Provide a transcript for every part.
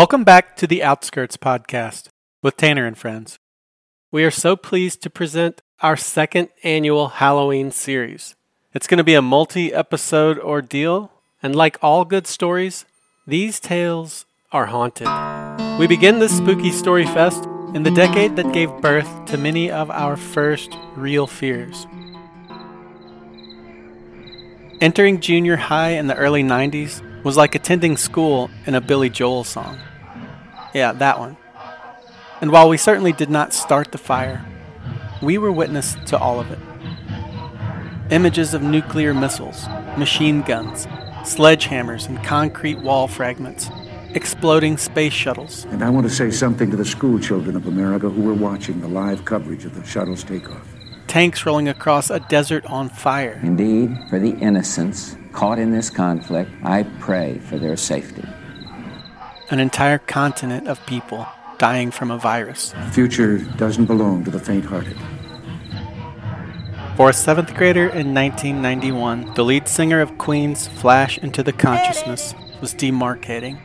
Welcome back to the Outskirts Podcast with Tanner and friends. We are so pleased to present our second annual Halloween series. It's going to be a multi episode ordeal, and like all good stories, these tales are haunted. We begin this spooky story fest in the decade that gave birth to many of our first real fears. Entering junior high in the early 90s was like attending school in a Billy Joel song. Yeah, that one. And while we certainly did not start the fire, we were witness to all of it. Images of nuclear missiles, machine guns, sledgehammers, and concrete wall fragments, exploding space shuttles. And I want to say something to the school children of America who were watching the live coverage of the shuttle's takeoff. Tanks rolling across a desert on fire. Indeed, for the innocents caught in this conflict, I pray for their safety. An entire continent of people dying from a virus. The future doesn't belong to the faint hearted. For a seventh grader in 1991, the lead singer of Queen's Flash into the Consciousness was demarcating.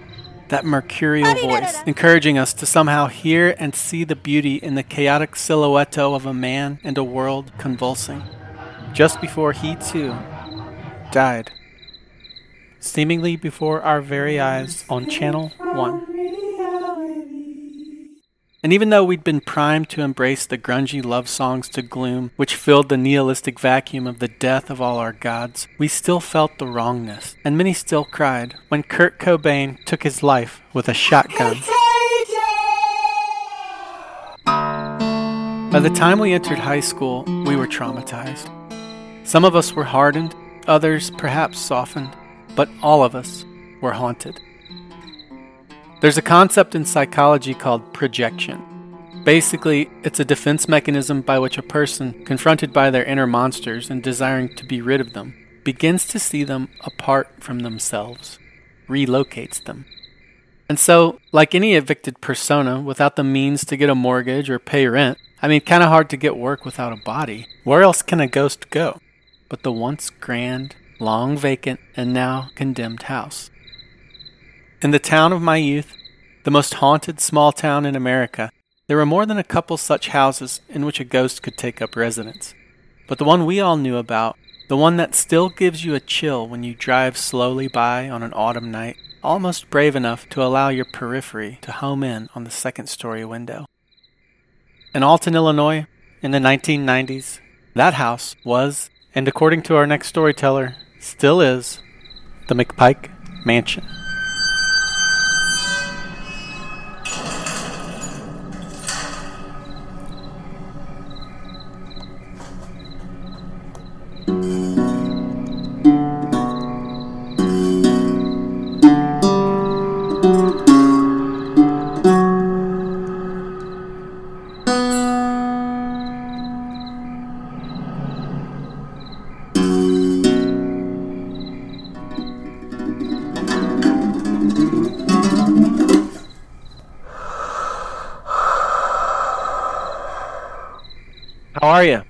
That mercurial voice, encouraging us to somehow hear and see the beauty in the chaotic silhouette of a man and a world convulsing. Just before he, too, died. Seemingly before our very eyes on Channel 1. And even though we'd been primed to embrace the grungy love songs to gloom, which filled the nihilistic vacuum of the death of all our gods, we still felt the wrongness, and many still cried when Kurt Cobain took his life with a shotgun. By the time we entered high school, we were traumatized. Some of us were hardened, others perhaps softened, but all of us were haunted. There's a concept in psychology called projection. Basically, it's a defense mechanism by which a person, confronted by their inner monsters and desiring to be rid of them, begins to see them apart from themselves, relocates them. And so, like any evicted persona without the means to get a mortgage or pay rent, I mean, kind of hard to get work without a body. Where else can a ghost go but the once grand, long vacant, and now condemned house? In the town of my youth, the most haunted small town in America, there were more than a couple such houses in which a ghost could take up residence. But the one we all knew about, the one that still gives you a chill when you drive slowly by on an autumn night, almost brave enough to allow your periphery to home in on the second story window. In Alton, Illinois, in the 1990s, that house was, and according to our next storyteller, still is, the McPike Mansion. Are you?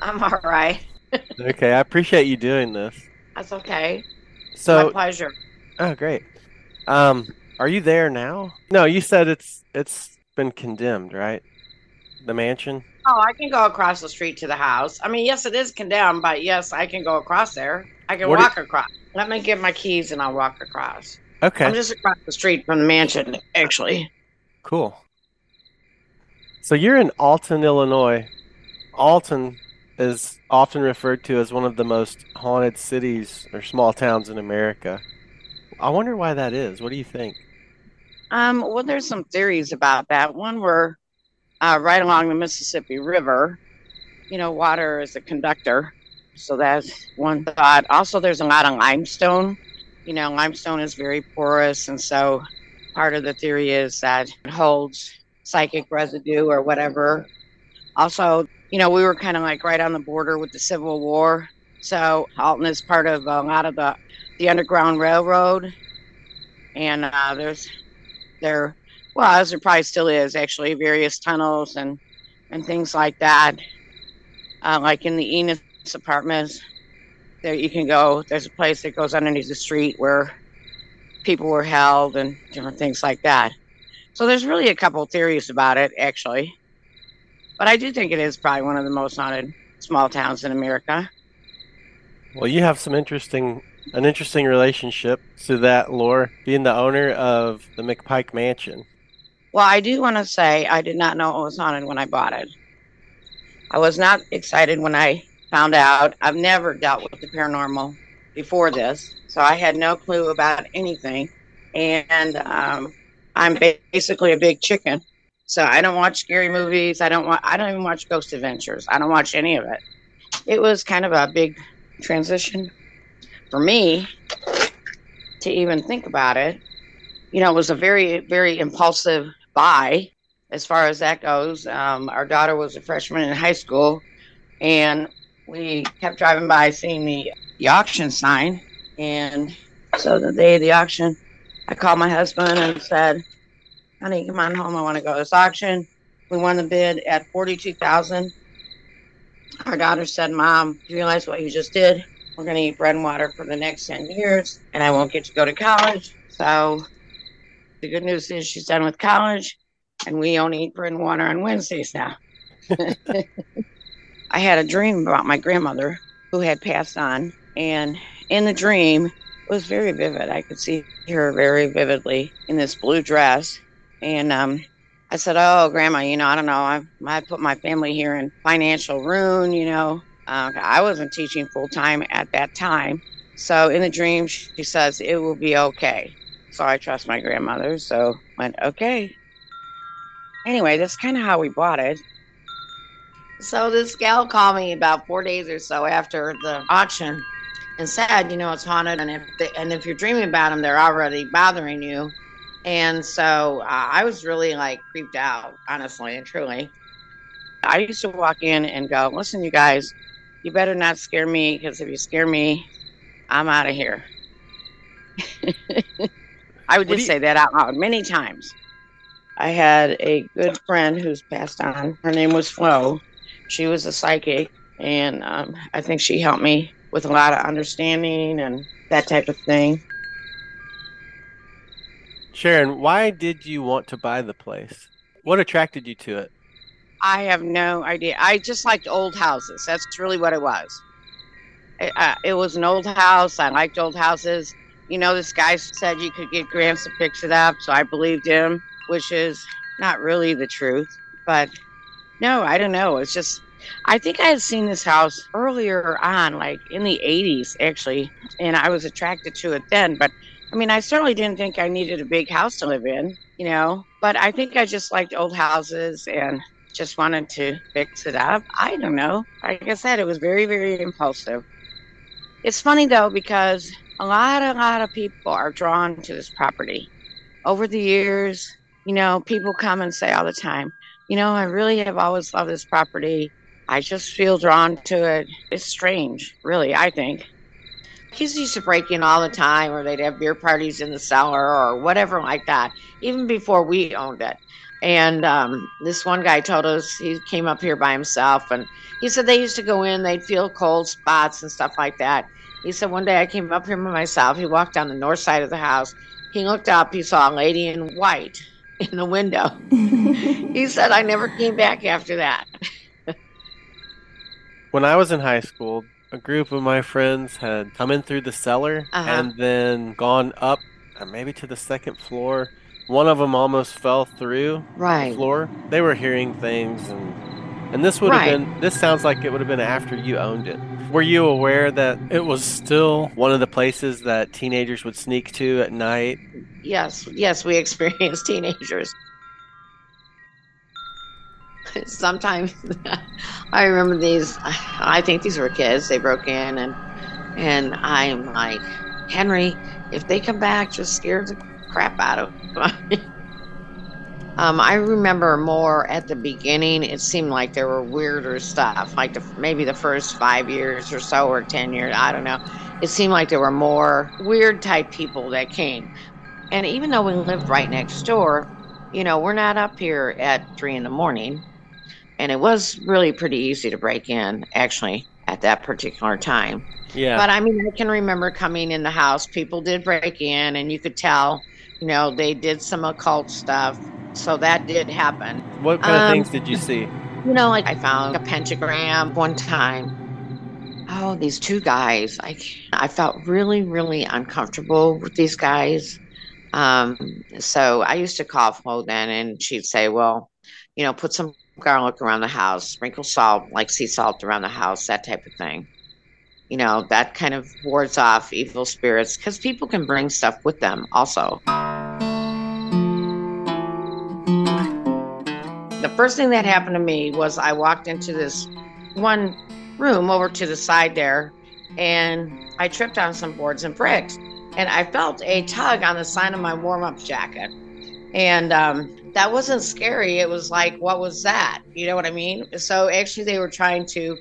I'm all right. Okay, I appreciate you doing this. That's okay. My So, pleasure. oh great. Um, are you there now? No, you said it's it's been condemned, right? The mansion. Oh, I can go across the street to the house. I mean, yes, it is condemned, but yes, I can go across there. I can What walk across. Let me get my keys and I'll walk across. Okay, I'm just across the street from the mansion, actually. cool. So you're in Alton, Illinois. Alton is often referred to as one of the most haunted cities or small towns in America. I wonder why that is. What do you think? Um, well, there's some theories about that. One, we're uh, right along the Mississippi River. You know, water is a conductor, so that's one thought. Also, there's a lot of limestone. You know, limestone is very porous, and so part of the theory is that it holds psychic residue or whatever. Also, you know, we were kind of like right on the border with the Civil War, so Alton is part of a lot of the the Underground Railroad, and uh, there's there well there probably still is actually various tunnels and and things like that. Uh, like in the enos apartments there you can go there's a place that goes underneath the street where people were held and different things like that. So there's really a couple theories about it, actually. But I do think it is probably one of the most haunted small towns in America. Well, you have some interesting an interesting relationship to that lore, being the owner of the McPike Mansion. Well, I do want to say I did not know it was haunted when I bought it. I was not excited when I found out. I've never dealt with the paranormal before this, so I had no clue about anything. And um, I'm basically a big chicken, so I don't watch scary movies. I don't want. I don't even watch Ghost Adventures. I don't watch any of it. It was kind of a big transition for me to even think about it. You know, it was a very, very impulsive buy as far as that goes. Um, our daughter was a freshman in high school, and we kept driving by seeing the, the auction sign. And so the day of the auction, I called my husband and said, honey, come on home. I want to go to this auction. We won the bid at 42000 Our daughter said, Mom, do you realize what you just did? We're going to eat bread and water for the next 10 years, and I won't get to go to college. So the good news is she's done with college, and we only eat bread and water on Wednesdays now. I had a dream about my grandmother who had passed on, and in the dream, it was very vivid. I could see her very vividly in this blue dress. And um, I said, Oh, Grandma, you know, I don't know. I, I put my family here in financial ruin, you know. Uh, I wasn't teaching full time at that time. So in the dream, she says, It will be okay. So I trust my grandmother. So went, Okay. Anyway, that's kind of how we bought it. So this gal called me about four days or so after the auction and said, you know, it's haunted, and if they, and if you're dreaming about them, they're already bothering you. And so uh, I was really like creeped out, honestly and truly. I used to walk in and go, listen, you guys, you better not scare me because if you scare me, I'm out of here. I would What just you- say that out loud many times. I had a good friend who's passed on. Her name was Flo. She was a psychic, and um, I think she helped me with a lot of understanding and that type of thing. Sharyn, why did you want to buy the place? What attracted you to it? I have no idea. I just liked old houses. That's really what it was. It, uh, it was an old house. I liked old houses. You know, this guy said you could get grants to fix it up, so I believed him, which is not really the truth. But no, I don't know. It's just, I think I had seen this house earlier on, like in the 80s, actually, and I was attracted to it then. But I mean, I certainly didn't think I needed a big house to live in, you know, but I think I just liked old houses and just wanted to fix it up. I don't know. Like I said, it was very, very impulsive. It's funny though because a lot, a lot of people are drawn to this property. Over the years, you know, people come and say all the time, you know, I really have always loved this property. I just feel drawn to it. It's strange, really, I think. Kids used to break in all the time, or they'd have beer parties in the cellar, or whatever like that, even before we owned it. And um, this one guy told us he came up here by himself, and he said they used to go in, they'd feel cold spots and stuff like that. He said one day I came up here by myself. He walked down the north side of the house. He looked up, he saw a lady in white in the window. he said I never came back after that. When I was in high school, a group of my friends had come in through the cellar Uh-huh. and then gone up, uh, maybe to the second floor. One of them almost fell through the floor. They were hearing things, and and this would have been. This sounds like it would have been after you owned it. Were you aware that It was still one of the places that teenagers would sneak to at night? Yes, yes, we experienced teenagers. Sometimes I remember these. I think these were kids. They broke in, and and I'm like, Henry, if they come back, just scare the crap out of them. um, I remember more at the beginning. It seemed like there were weirder stuff, like the, maybe the first five years or so, or ten years. I don't know. It seemed like there were more weird type people that came. And even though we lived right next door, you know, we're not up here at three in the morning. And it was really pretty easy to break in, actually, at that particular time. Yeah. But I mean, I can remember coming in the house, people did break in, and you could tell, you know, they did some occult stuff. So that did happen. What kind of Um, things did you see? You know, like I found a pentagram one time. Oh, these two guys. I I felt really, really uncomfortable with these guys. Um, so I used to call Flo then, and she'd say, "Well, you know, put some garlic around the house, sprinkle salt, like sea salt around the house, that type of thing." You know, that kind of wards off evil spirits because people can bring stuff with them also. The first thing that happened to me was I walked into this one room over to the side there and I tripped on some boards and bricks and I felt a tug on the side of my warm up jacket. And um, that wasn't scary. It was like, what was that? You know what I mean? So actually, they were trying to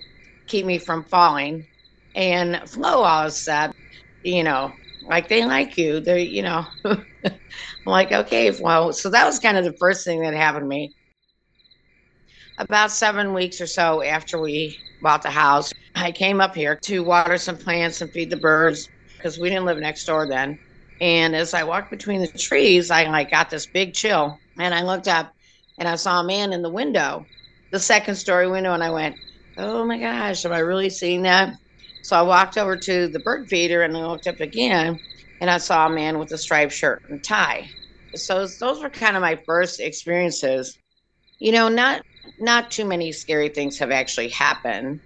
keep me from falling. And Flo always said, you know, like they like you. They, you know, I'm like, okay, Flo. So that was kind of the first thing that happened to me about seven weeks or so after we bought the house, I came up here to water some plants and feed the birds because we didn't live next door then. And as I walked between the trees, I like got this big chill, and I looked up and I saw a man in the window, the second story window, and I went, "Oh my gosh, am I really seeing that?" So I walked over to the bird feeder and I looked up again, and I saw a man with a striped shirt and tie. So those were kind of my first experiences. You know, not not too many scary things have actually happened.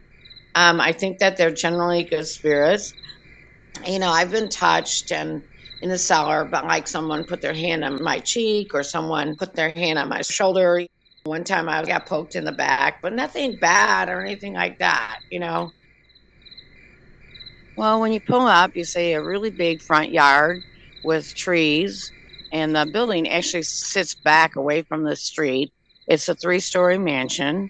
Um, I think that they're generally good spirits. You know, I've been touched and in the cellar, but like someone put their hand on my cheek or someone put their hand on my shoulder. One time I got poked in the back, but nothing bad or anything like that, you know. Well, when you pull up, you see a really big front yard with trees, and the building actually sits back away from the street. It's a three story mansion.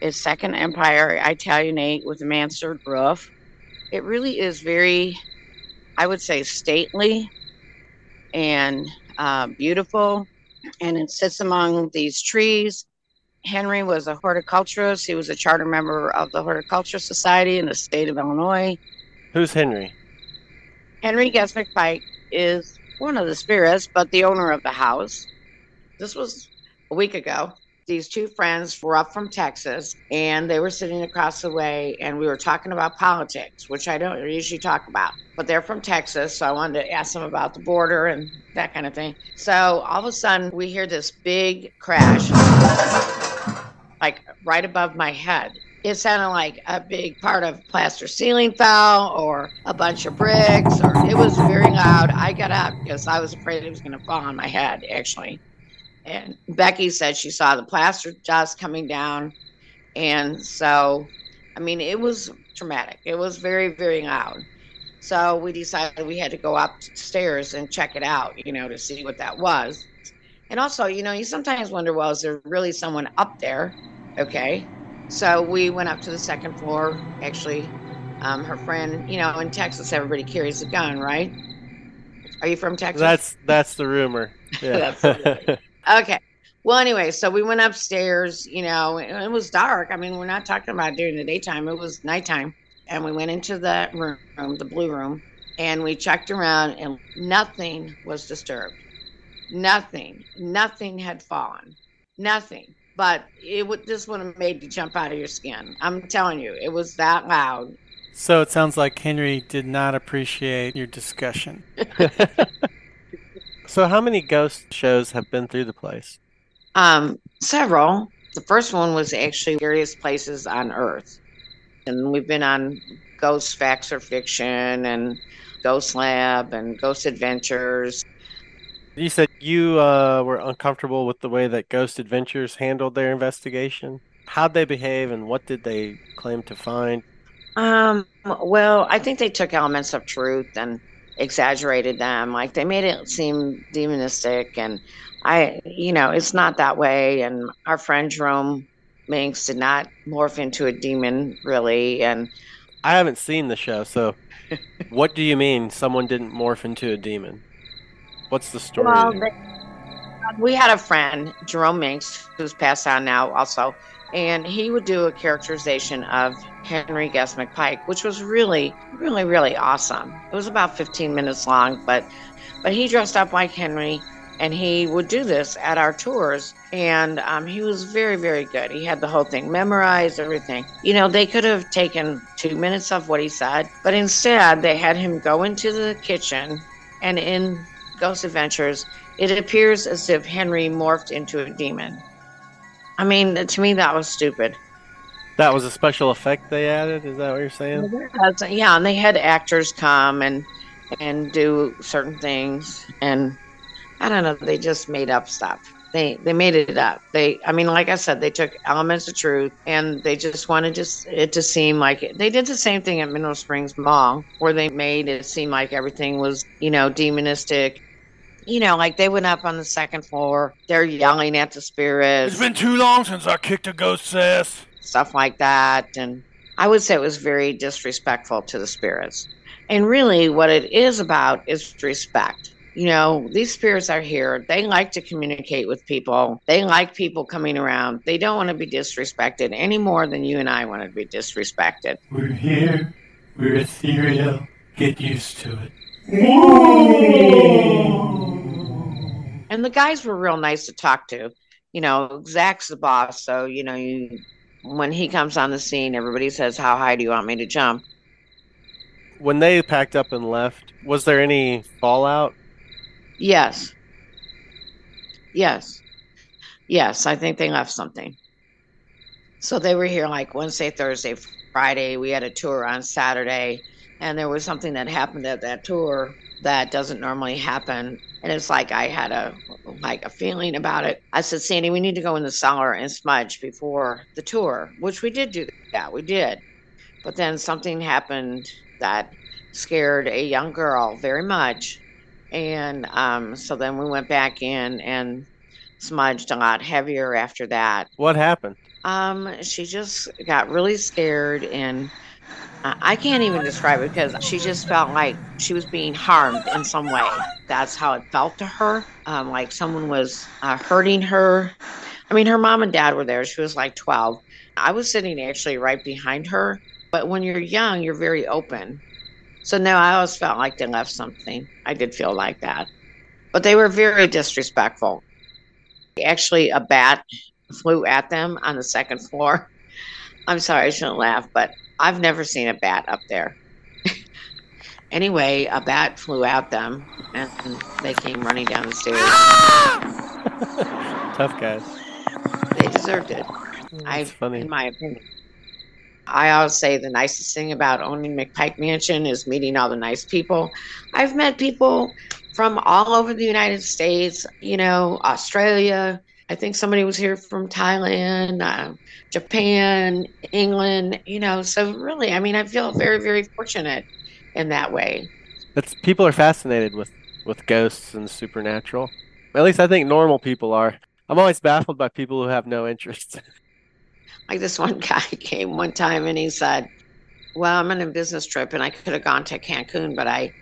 It's Second Empire Italianate with a mansard roof. It really is very, I would say, stately and uh, beautiful. And it sits among these trees. Henry was a horticulturist. He was a charter member of the Horticulture Society in the state of Illinois. Who's Henry? Henry Guest McPike is one of the spirits, but the owner of the house. This was a week ago. These two friends were up from Texas and they were sitting across the way and we were talking about politics, which I don't usually talk about. But they're from Texas, so I wanted to ask them about the border and that kind of thing. So all of a sudden we hear this big crash like right above my head. It sounded like a big part of plaster ceiling fell or a bunch of bricks or it was very loud. I got up because I was afraid it was going to fall on my head actually. And Becky said she saw the plaster dust coming down. And so, I mean, it was traumatic. It was very, very loud. So we decided we had to go upstairs and check it out, you know, to see what that was. And also, you know, you sometimes wonder, well, is there really someone up there? Okay. So we went up to the second floor. Actually, um, her friend, you know, in Texas, everybody carries a gun, right? Are you from Texas? That's that's the rumor. Yeah. That's Okay. Well, anyway, so we went upstairs, you know, and it was dark. I mean, we're not talking about during the daytime, it was nighttime. And we went into the room, the blue room, and we checked around, and nothing was disturbed. Nothing. Nothing had fallen. Nothing. But it would this would have made you jump out of your skin. I'm telling you, it was that loud. So it sounds like Henry did not appreciate your discussion. so how many ghost shows have been through the place? Um, several. The first one was actually Scariest Places on Earth. And we've been on Ghost Facts or Fiction and Ghost Lab and Ghost Adventures. You said you uh, were uncomfortable with the way that Ghost Adventures handled their investigation. How'd they behave and what did they claim to find? Um, well, I think they took elements of truth and exaggerated them. Like they made it seem demonistic and I you know, it's not that way and our friend Jerome Minks did not morph into a demon really and I haven't seen the show, so what do you mean someone didn't morph into a demon? What's the story? Well, there? they- we had a friend, Jerome Minks, who's passed on now also, and he would do a characterization of Henry Guest McPike, which was really, really, really awesome. It was about 15 minutes long, but but he dressed up like Henry and he would do this at our tours and um, he was very very good he had the whole thing memorized everything you know they could have taken two minutes of what he said but instead they had him go into the kitchen and in ghost adventures it appears as if henry morphed into a demon i mean to me that was stupid That was a special effect they added. Is that what you're saying? Yeah and they had actors come and and do certain things and i don't know they just made up stuff they they made it up they i mean like i said they took elements of truth and they just wanted just it to seem like it. they did the same thing at mineral springs mall where they made it seem like everything was you know demonistic you know like they went up on the second floor they're yelling at the spirits It's been too long since I kicked a ghost's ass. stuff like that. And I would say it was very disrespectful to the spirits. And really, what it is about is respect. You know, these spirits are here. They like to communicate with people. They like people coming around. They don't want to be disrespected any more than you and I want to be disrespected. We're here. We're ethereal. Get used to it. And the guys were real nice to talk to. You know, Zak's the boss, so you know, you when he comes on the scene, everybody says, "How high do you want me to jump?" When they packed up and left, was there any fallout? Yes. Yes. Yes, I think they left something. So they were here like Wednesday, Thursday, Friday. We had a tour on Saturday, and there was something that happened at that tour that doesn't normally happen. And it's like I had a like a feeling about it. I said, Sandy, we need to go in the cellar and smudge before the tour, which we did do that. We did. But then something happened that scared a young girl very much and um, so then we went back in and smudged a lot heavier after that. What happened? Um, she just got really scared, and I can't even describe it because she just felt like she was being harmed in some way. That's how it felt to her, um, like someone was uh, hurting her. I mean, her mom and dad were there. She was like 12. I was sitting actually right behind her. But when you're young, you're very open. So no, I always felt like they left something. I did feel like that. But they were very disrespectful. Actually, a bat flew at them on the second floor. I'm sorry, I shouldn't laugh, but I've never seen a bat up there. anyway, a bat flew at them and they came running down the stairs. Tough guys. They deserved it. Mm, I, funny. in my opinion. I always say the nicest thing about owning McPike Mansion is meeting all the nice people. I've met people from all over the United States, you know, Australia. I think somebody was here from Thailand, uh, Japan, England, you know. So, really, I mean, I feel very, very fortunate in that way. That's people are fascinated with with ghosts and supernatural. At least I think normal people are. I'm always baffled by people who have no interest. Like this one guy came one time and he said, "Well, I'm on a business trip and I could have gone to Cancun, but I,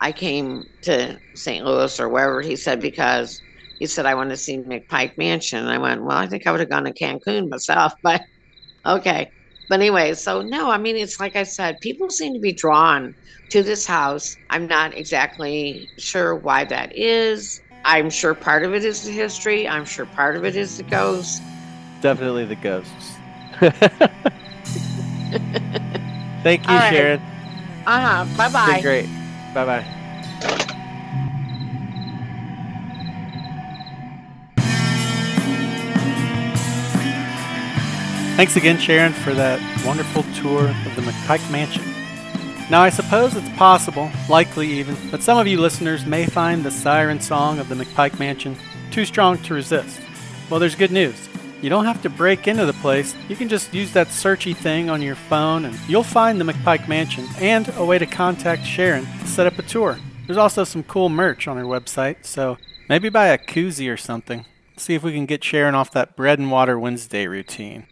I came to St. Louis or wherever." He said because he said I want to see McPike Mansion. And I went, "Well, I think I would have gone to Cancun myself, but okay." But anyway, so no, I mean it's like I said, people seem to be drawn to this house. I'm not exactly sure why that is. I'm sure part of it is the history. I'm sure part of it is the ghosts. Definitely the ghosts. Thank you, right. Sharyn. Uh huh. Bye bye. great. Bye bye. Thanks again, Sharyn, for that wonderful tour of the McPike Mansion. Now, I suppose it's possible, likely even, that some of you listeners may find the siren song of the McPike Mansion too strong to resist. Well, there's good news. You don't have to break into the place. You can just use that searchy thing on your phone and you'll find the McPike Mansion and a way to contact Sharyn to set up a tour. There's also some cool merch on her website, so maybe buy a koozie or something. See if we can get Sharyn off that bread and water Wednesday routine.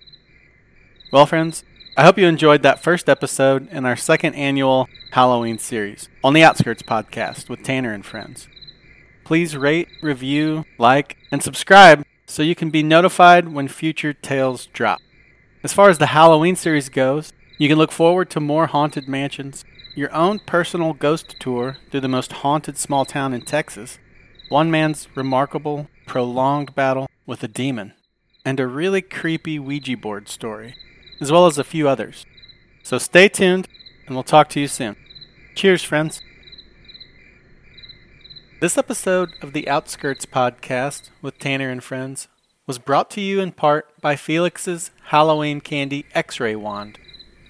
Well, friends, I hope you enjoyed that first episode in our second annual Halloween series on the Outskirts podcast with Tanner and friends. Please rate, review, like, and subscribe so you can be notified when future tales drop. As far as the Halloween series goes, you can look forward to more haunted mansions, your own personal ghost tour through the most haunted small town in Texas, one man's remarkable, prolonged battle with a demon, and a really creepy Ouija board story, as well as a few others. So stay tuned, and we'll talk to you soon. Cheers, friends. This episode of the Outskirts podcast with Tanner and friends was brought to you in part by Felix's Halloween Candy X ray wand.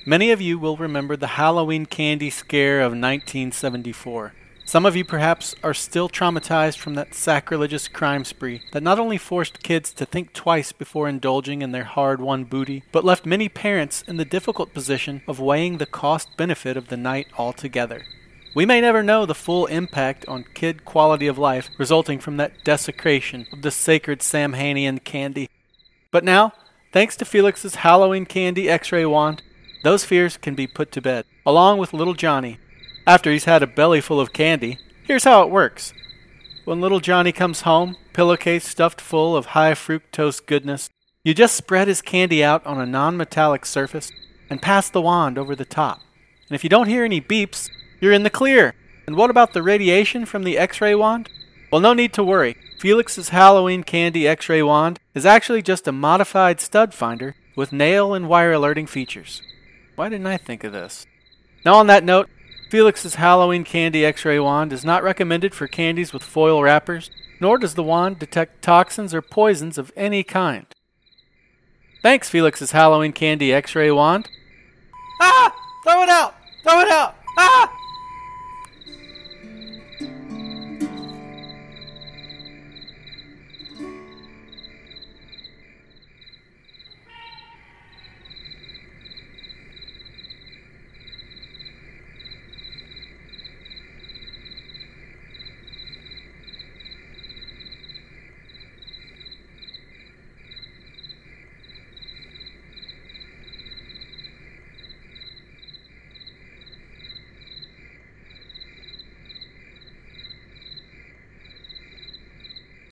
Many of you will remember the Halloween candy scare of 1974. Some of you perhaps are still traumatized from that sacrilegious crime spree that not only forced kids to think twice before indulging in their hard won booty, but left many parents in the difficult position of weighing the cost benefit of the night altogether. We may never know the full impact on kid quality of life resulting from that desecration of the sacred Samhainian candy. But now, thanks to Felix's Halloween candy x ray wand, those fears can be put to bed, along with little Johnny, after he's had a belly full of candy, here's how it works. When little Johnny comes home, pillowcase stuffed full of high fructose goodness, you just spread his candy out on a non metallic surface and pass the wand over the top. And if you don't hear any beeps, you're in the clear. And what about the radiation from the x ray wand? Well, no need to worry. Felix's Halloween Candy X ray wand is actually just a modified stud finder with nail and wire alerting features. Why didn't I think of this? Now, on that note, Felix's Halloween Candy X ray wand is not recommended for candies with foil wrappers, nor does the wand detect toxins or poisons of any kind. Thanks, Felix's Halloween Candy X ray wand. Ah! Throw it out! Throw it out! Ah!